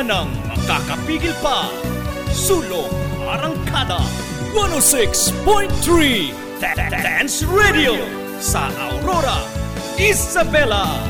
wala nang makakapigil pa. Sulong Arangkada 106.3 Dance Radio sa Aurora, Isabela.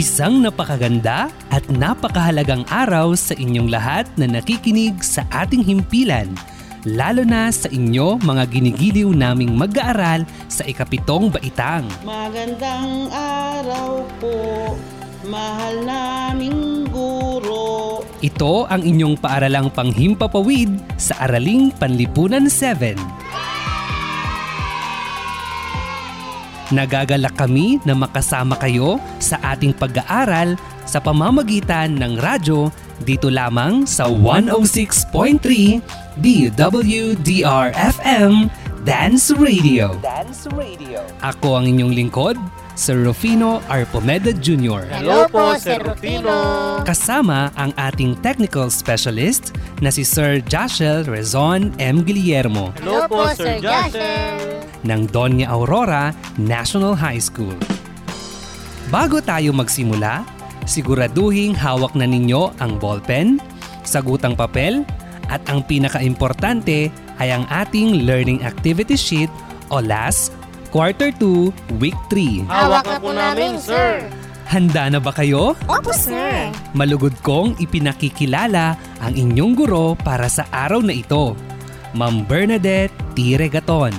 Isang napakaganda at napakahalagang araw sa inyong lahat na nakikinig sa ating himpilan. Lalo na sa inyo mga ginigiliw naming mag-aaral sa ikapitong baitang. Magandang araw po, mahal naming guro. Ito ang inyong paaralang panghimpapawid sa Araling Panlipunan 7. Nagagalak kami na makasama kayo sa ating pag-aaral sa pamamagitan ng radyo dito lamang sa 106.3 DWDR-FM Dance Radio. Dance Radio. Ako ang inyong lingkod, Sir Rufino Arpomeda Jr. Hello po, Sir Rufino. Kasama ang ating technical specialist na si Sir Joshel Rezon M. Guillermo Hello po, Sir Joshel. ng Doña Aurora National High School. Bago tayo magsimula, siguraduhing hawak na ninyo ang ballpen, sagutang papel, at ang pinakaimportante ay ang ating learning activity sheet o LAS Quarter 2, Week 3. Hawak na po namin, sir. Handa na ba kayo? Opo, sir. Malugod kong ipinakikilala ang inyong guro para sa araw na ito, Ma'am Bernadette T. Regaton.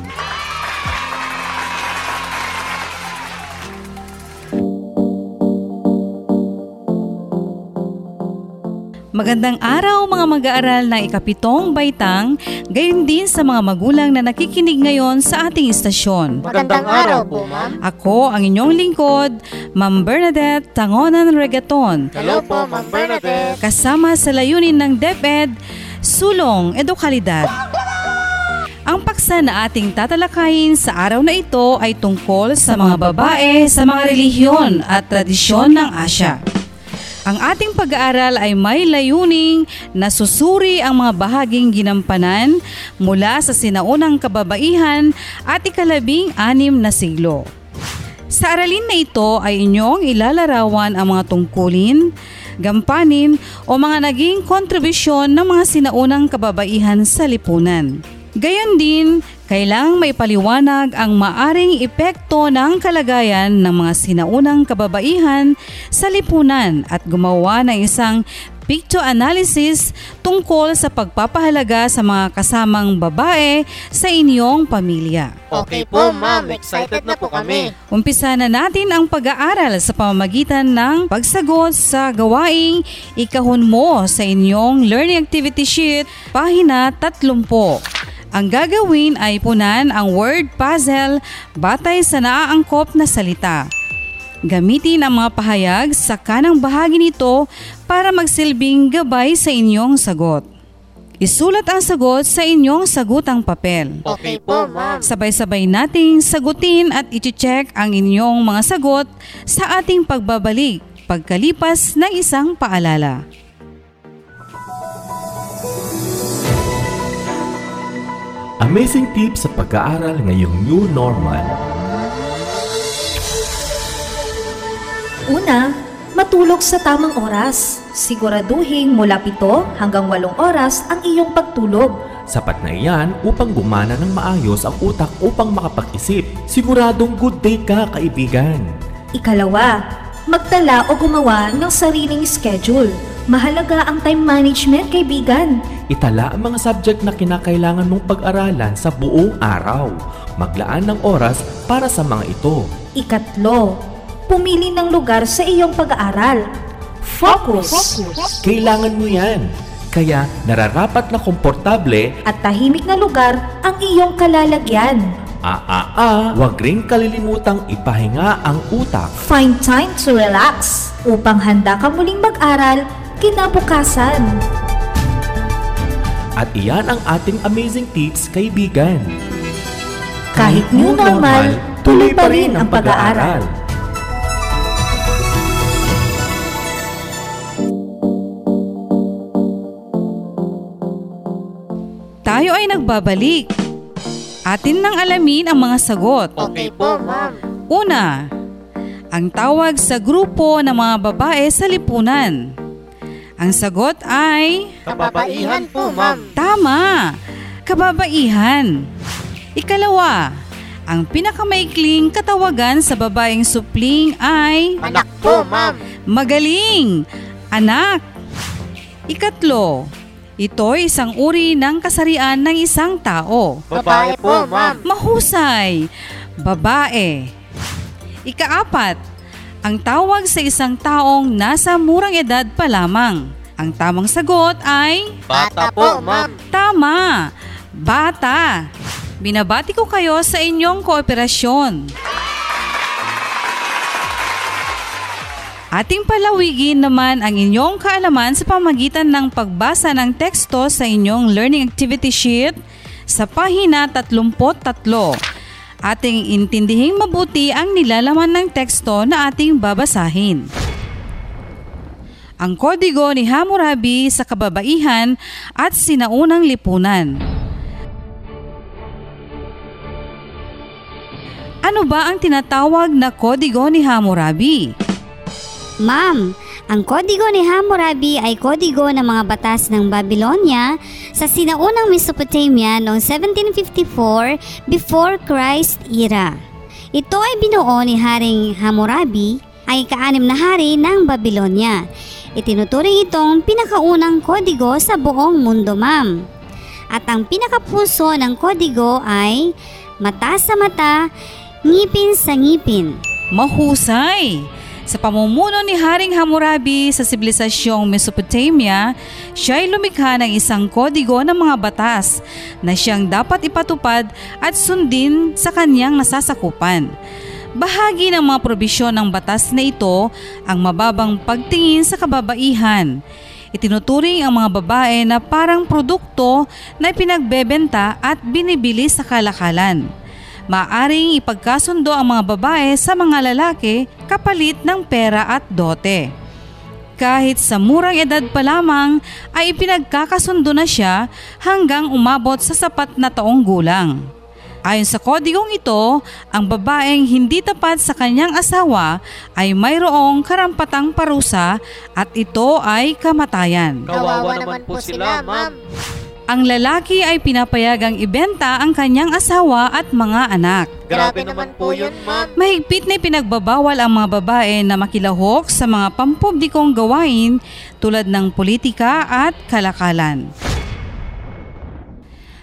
Magandang araw mga mag-aaral ng ikapitong baitang, gayon din sa mga magulang na nakikinig ngayon sa ating istasyon. Magandang araw po, ma'am. Ako ang inyong lingkod, Ma'am Bernadette Tangonan Regaton, Hello po, Ma'am Bernadette. kasama sa layunin ng DepEd, Sulong Edukalidad. Ang paksa na ating tatalakayin sa araw na ito ay tungkol sa mga babae sa mga relihiyon at tradisyon ng Asya. Ang ating pag-aaral ay may layuning na susuri ang mga bahaging ginampanan mula sa sinaunang kababaihan at ikalabing anim na siglo. Sa aralin na ito ay inyong ilalarawan ang mga tungkulin, gampanin o mga naging kontribusyon ng mga sinaunang kababaihan sa lipunan. Gayon din, kailangang may paliwanag ang maaring epekto ng kalagayan ng mga sinaunang kababaihan sa lipunan at gumawa ng isang picto-analysis tungkol sa pagpapahalaga sa mga kasamang babae sa inyong pamilya. Okay po, ma'am. Excited na po kami. Umpisa na natin ang pag-aaral sa pamamagitan ng pagsagot sa gawaing ikahon mo sa inyong learning activity sheet, pahina 30. Ang gagawin ay punan ang word puzzle batay sa naaangkop na salita. Gamitin ang mga pahayag sa kanang bahagi nito para magsilbing gabay sa inyong sagot. Isulat ang sagot sa inyong sagutang papel. Okay po, ma'am. Sabay-sabay nating sagutin at iti-check ang inyong mga sagot sa ating pagbabalik pagkalipas ng isang paalala. Amazing tips sa pag-aaral ngayong new normal. Una, matulog sa tamang oras. Siguraduhin mula 7 hanggang 8 oras ang iyong pagtulog. Sapat na iyan upang gumana ng maayos ang utak upang makapag-isip. Siguradong good day ka, kaibigan. Ikalawa, magtala o gumawa ng sariling schedule. Mahalaga ang time management, kaibigan. Itala ang mga subject na kinakailangan mong pag-aralan sa buong araw. Maglaan ng oras para sa mga ito. Ikatlo, pumili ng lugar sa iyong pag-aaral. Focus. Kailangan mo yan. Kaya nararapat na komportable At tahimik na lugar ang iyong kalalagyan. Ah-ah-ah, huwag ring kalilimutang ipahinga ang utak. Find time to relax upang handa ka muling mag-aral kinabukasan. At iyan ang ating amazing tips, kaibigan. Kahit new normal, tuloy pa rin ang pag-aaral. Tayo ay nagbabalik. Atin nang alamin ang mga sagot. Okay po, ma'am. Una, ang tawag sa grupo ng mga babae sa lipunan. Ang sagot ay Kababaihan po, ma'am. tama, kababaihan. Ikalawa, ang pinakamaikling katawagan sa babaeng supling ay Anak po, ma'am. magaling, anak. Ikatlo, ito'y isang uri ng kasarian ng isang tao. Babae po, ma'am. Mahusay, babae. Ikaapat, ang tawag sa isang taong nasa murang edad pa lamang. Ang tamang sagot ay Bata po, ma'am. tama, bata. Binabati ko kayo sa inyong kooperasyon. Ating palawigin naman ang inyong kaalaman sa pamagitan ng pagbasa ng teksto sa inyong learning activity sheet sa pahina 33. Ating intindihing mabuti ang nilalaman ng teksto na ating babasahin. Ang kodigo ni Hammurabi sa kababaihan at sinaunang lipunan. Ano ba ang tinatawag na kodigo ni Hammurabi? Ma'am, ang kodigo ni Hammurabi ay kodigo ng mga batas ng Babylonia sa sinaunang Mesopotamia noong 1754 before Christ era. Ito ay binuo ni Haring Hammurabi ay kaanim na hari ng Babylonia. Itinuturing itong pinakaunang kodigo sa buong mundo, ma'am. At ang pinakapuso ng kodigo ay mata sa mata, ngipin sa ngipin. Mahusay! Sa pamumuno ni Haring Hammurabi sa sibilisasyong Mesopotamia, siya ay lumikha ng isang kodigo ng mga batas na siyang dapat ipatupad at sundin sa kanyang nasasakupan. Bahagi ng mga probisyon ng batas na ito ang mababang pagtingin sa kababaihan. Itinuturing ang mga babae na parang produkto na pinagbebenta at binibili sa kalakalan maaring ipagkasundo ang mga babae sa mga lalaki kapalit ng pera at dote. Kahit sa murang edad pa lamang ay ipinagkakasundo na siya hanggang umabot sa sapat na taong gulang. Ayon sa kodigong ito, ang babaeng hindi tapat sa kanyang asawa ay mayroong karampatang parusa at ito ay kamatayan. Kawawa naman po sila, ma'am. Ang lalaki ay pinapayagang ibenta ang kanyang asawa at mga anak. Grabe naman po yun, ma'am. Mahigpit na pinagbabawal ang mga babae na makilahok sa mga pampublikong gawain tulad ng politika at kalakalan.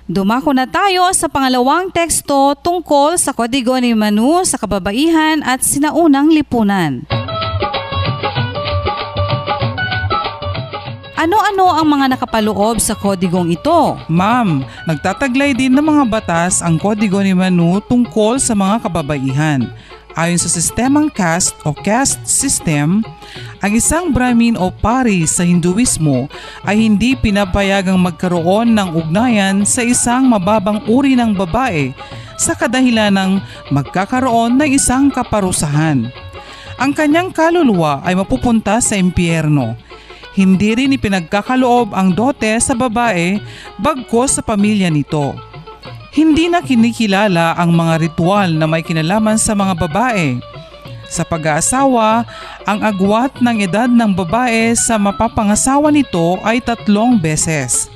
Dumako na tayo sa pangalawang teksto tungkol sa kodigo ni Manu sa kababaihan at sinaunang lipunan. Ano-ano ang mga nakapaloob sa kodigong ito? Ma'am, nagtataglay din ng mga batas ang kodigo ni Manu tungkol sa mga kababaihan. Ayon sa sistemang caste o caste system, ang isang Brahmin o pari sa Hinduismo ay hindi pinapayagang magkaroon ng ugnayan sa isang mababang uri ng babae sa kadahilan ng magkakaroon ng isang kaparusahan. Ang kanyang kaluluwa ay mapupunta sa impyerno hindi rin ipinagkakaloob ang dote sa babae bagkos sa pamilya nito. Hindi na kinikilala ang mga ritual na may kinalaman sa mga babae. Sa pag-aasawa, ang agwat ng edad ng babae sa mapapangasawa nito ay tatlong beses.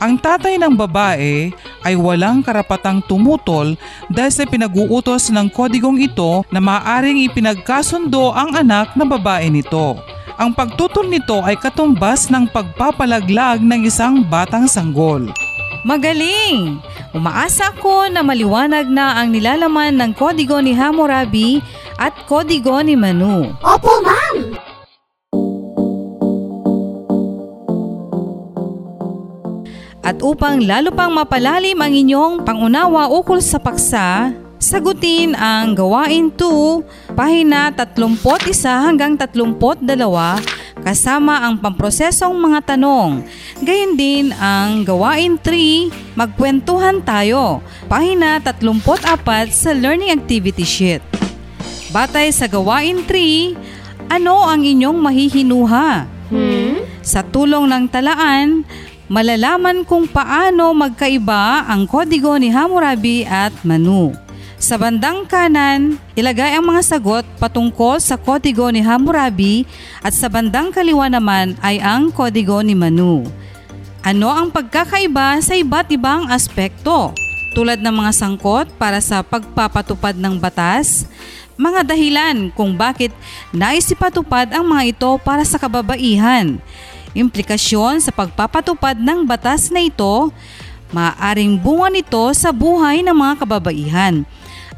Ang tatay ng babae ay walang karapatang tumutol dahil sa pinag-uutos ng kodigong ito na maaaring ipinagkasundo ang anak na babae nito. Ang pagtutol nito ay katumbas ng pagpapalaglag ng isang batang sanggol. Magaling! Umaasa ako na maliwanag na ang nilalaman ng kodigo ni Hammurabi at kodigo ni Manu. Opo, ma'am! At upang lalo pang mapalalim ang inyong pangunawa ukol sa paksa, sagutin ang gawain 2, pahina 31 hanggang 32 kasama ang pamprosesong mga tanong. Gayun din ang gawain 3, magkwentuhan tayo, pahina 34 sa Learning Activity Sheet. Batay sa gawain 3, ano ang inyong mahihinuha? Hmm? Sa tulong ng talaan, malalaman kung paano magkaiba ang kodigo ni Hammurabi at Manu. Sa bandang kanan, ilagay ang mga sagot patungkol sa kodigo ni Hammurabi at sa bandang kaliwa naman ay ang kodigo ni Manu. Ano ang pagkakaiba sa iba't ibang aspekto? Tulad ng mga sangkot para sa pagpapatupad ng batas, mga dahilan kung bakit naisipatupad ang mga ito para sa kababaihan, implikasyon sa pagpapatupad ng batas na ito, maaaring bunga nito sa buhay ng mga kababaihan,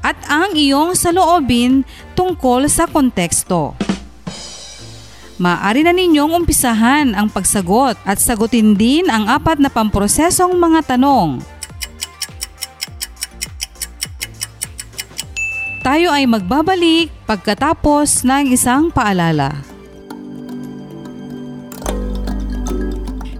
at ang iyong saloobin tungkol sa konteksto. Maaari na ninyong umpisahan ang pagsagot at sagutin din ang apat na pamprosesong mga tanong. Tayo ay magbabalik pagkatapos ng isang paalala.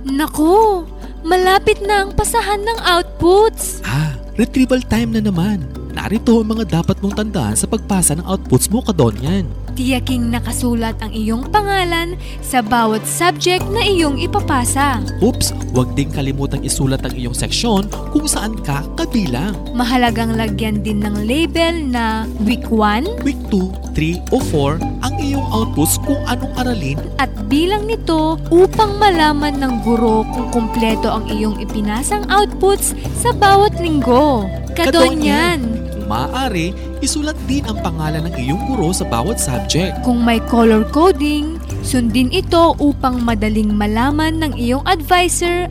Naku, malapit na ang pasahan ng outputs. Ah, retrieval time na naman. Narito ang mga dapat mong tandaan sa pagpasa ng outputs mo, Kadonyan. Tiyaking nakasulat ang iyong pangalan sa bawat subject na iyong ipapasa. Oops, huwag ding kalimutang isulat ang iyong seksyon kung saan ka kabilang. Mahalagang lagyan din ng label na Week 1 Week 2, 3 o 4 ang iyong outputs kung anong aralin at bilang nito upang malaman ng guro kung kumpleto ang iyong ipinasang outputs sa bawat linggo. Kadonyan! Kung maaari, isulat din ang pangalan ng iyong guro sa bawat subject. Kung may color coding, sundin ito upang madaling malaman ng iyong advisor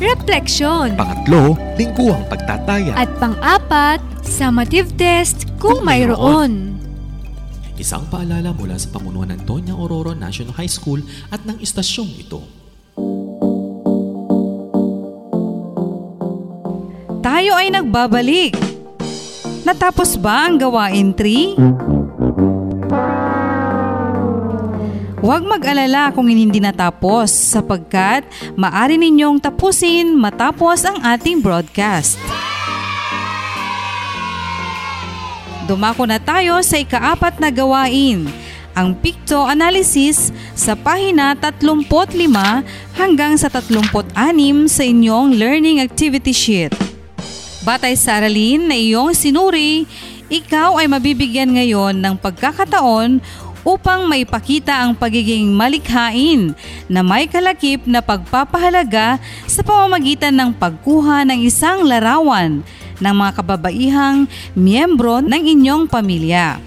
refleksyon. Pangatlo, lingguhang pagtataya. At pang-apat, summative test kung mayroon. Isang paalala mula sa pamunuan ng Tonya Ororo National High School at ng istasyong ito. Tayo ay nagbabalik. Natapos ba ang gawain 3? Huwag mag-alala kung hindi natapos sapagkat maari ninyong tapusin matapos ang ating broadcast. Dumako na tayo sa ikaapat na gawain, ang picto analysis sa pahina 35 hanggang sa 36 sa inyong learning activity sheet. Batay sa aralin na iyong sinuri, ikaw ay mabibigyan ngayon ng pagkakataon upang maipakita ang pagiging malikhain na may kalakip na pagpapahalaga sa pamamagitan ng pagkuha ng isang larawan ng mga kababaihang miyembro ng inyong pamilya.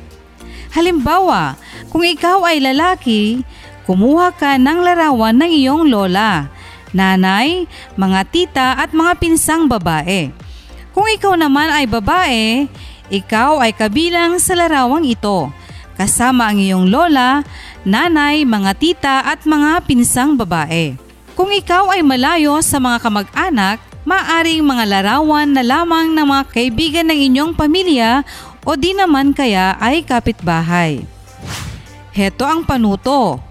Halimbawa, kung ikaw ay lalaki, kumuha ka ng larawan ng iyong lola, nanay, mga tita at mga pinsang babae. Kung ikaw naman ay babae, ikaw ay kabilang sa larawang ito kasama ang iyong lola, nanay, mga tita at mga pinsang babae. Kung ikaw ay malayo sa mga kamag-anak, maaring mga larawan na lamang ng mga kaibigan ng inyong pamilya o di naman kaya ay kapitbahay. Heto ang panuto.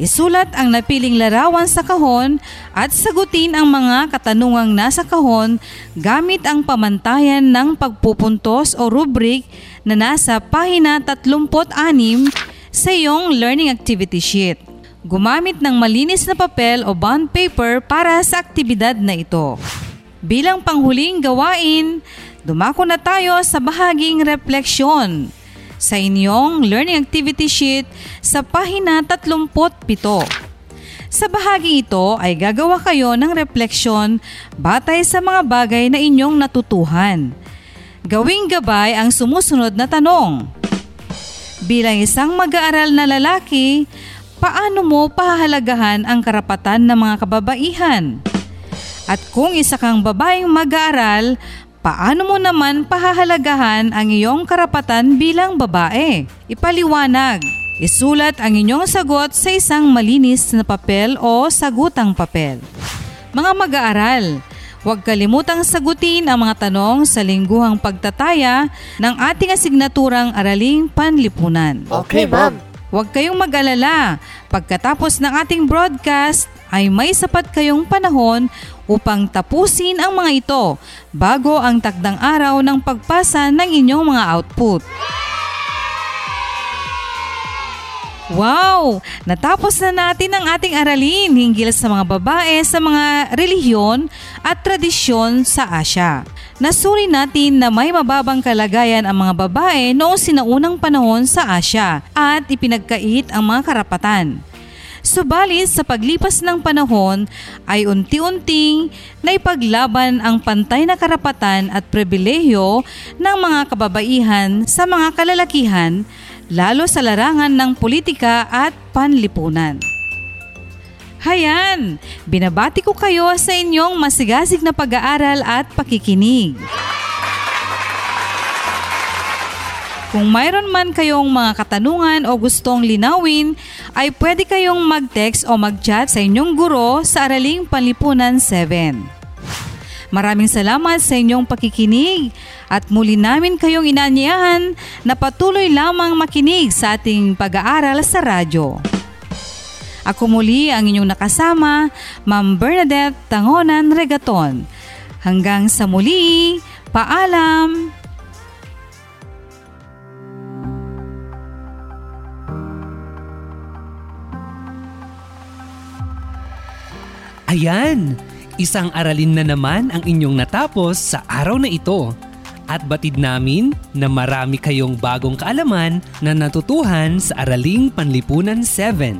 Isulat ang napiling larawan sa kahon at sagutin ang mga katanungang nasa kahon gamit ang pamantayan ng pagpupuntos o rubric na nasa pahina 36 sa iyong learning activity sheet. Gumamit ng malinis na papel o bond paper para sa aktibidad na ito. Bilang panghuling gawain, dumako na tayo sa bahaging refleksyon sa inyong learning activity sheet sa pahina 37. Sa bahagi ito ay gagawa kayo ng refleksyon batay sa mga bagay na inyong natutuhan. Gawing gabay ang sumusunod na tanong. Bilang isang mag-aaral na lalaki, paano mo pahahalagahan ang karapatan ng mga kababaihan? At kung isa kang babaeng mag-aaral, paano mo naman pahahalagahan ang iyong karapatan bilang babae? Ipaliwanag. Isulat ang inyong sagot sa isang malinis na papel o sagutang papel. Mga mag-aaral, huwag kalimutang sagutin ang mga tanong sa lingguhang pagtataya ng ating asignaturang Araling Panlipunan. Okay, ma'am. Huwag kayong mag-alala. Pagkatapos ng ating broadcast, ay may sapat kayong panahon upang tapusin ang mga ito bago ang takdang araw ng pagpasa ng inyong mga output. Wow! Natapos na natin ang ating aralin hinggil sa mga babae sa mga relihiyon at tradisyon sa Asya. Nasuri natin na may mababang kalagayan ang mga babae noong sinaunang panahon sa Asya at ipinagkait ang mga karapatan. Subalit sa paglipas ng panahon ay unti-unting naipaglaban ang pantay na karapatan at pribilehyo ng mga kababaihan sa mga kalalakihan lalo sa larangan ng politika at panlipunan. Hayan, binabati ko kayo sa inyong masigasig na pag-aaral at pakikinig. Kung mayroon man kayong mga katanungan o gustong linawin, ay pwede kayong mag-text o mag-chat sa inyong guro sa Araling Panlipunan 7. Maraming salamat sa inyong pakikinig at muli namin kayong inanyayahan na patuloy lamang makinig sa ating pag-aaral sa radyo. Ako muli ang inyong nakasama, Ma'am Bernadette Tangonan Regaton. Hanggang sa muli, paalam! Ayan! Isang aralin na naman ang inyong natapos sa araw na ito. At batid namin na marami kayong bagong kaalaman na natutuhan sa Araling Panlipunan 7.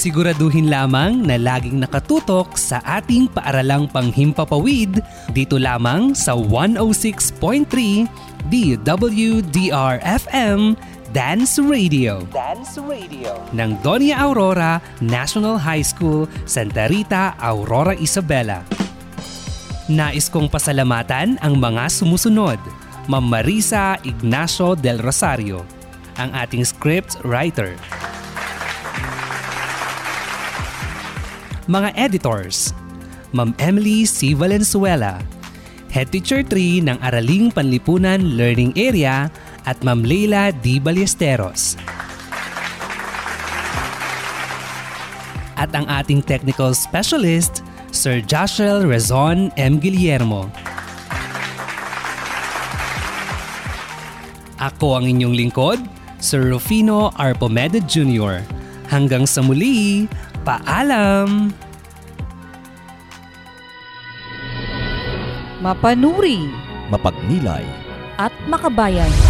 Siguraduhin lamang na laging nakatutok sa ating paaralang panghimpapawid dito lamang sa 106.3 DWDR-FM Dance Radio. Dance Radio. Ng Doña Aurora National High School, Santa Rita, Aurora, Isabela. Nais kong pasalamatan ang mga sumusunod. Ma'am Marisa Ignacio del Rosario, ang ating script writer. Mga editors, Ma'am Emily C. Valenzuela, Head Teacher 3 ng Araling Panlipunan Learning Area at Ma'am Leila D. Ballesteros. At ang ating technical specialist, Sir Joshua Rezon M. Guillermo. Ako ang inyong lingkod, Sir Rufino R. Pomeda Jr. Hanggang sa muli, paalam! Mapanuri, Mapagnilay, at makabayan.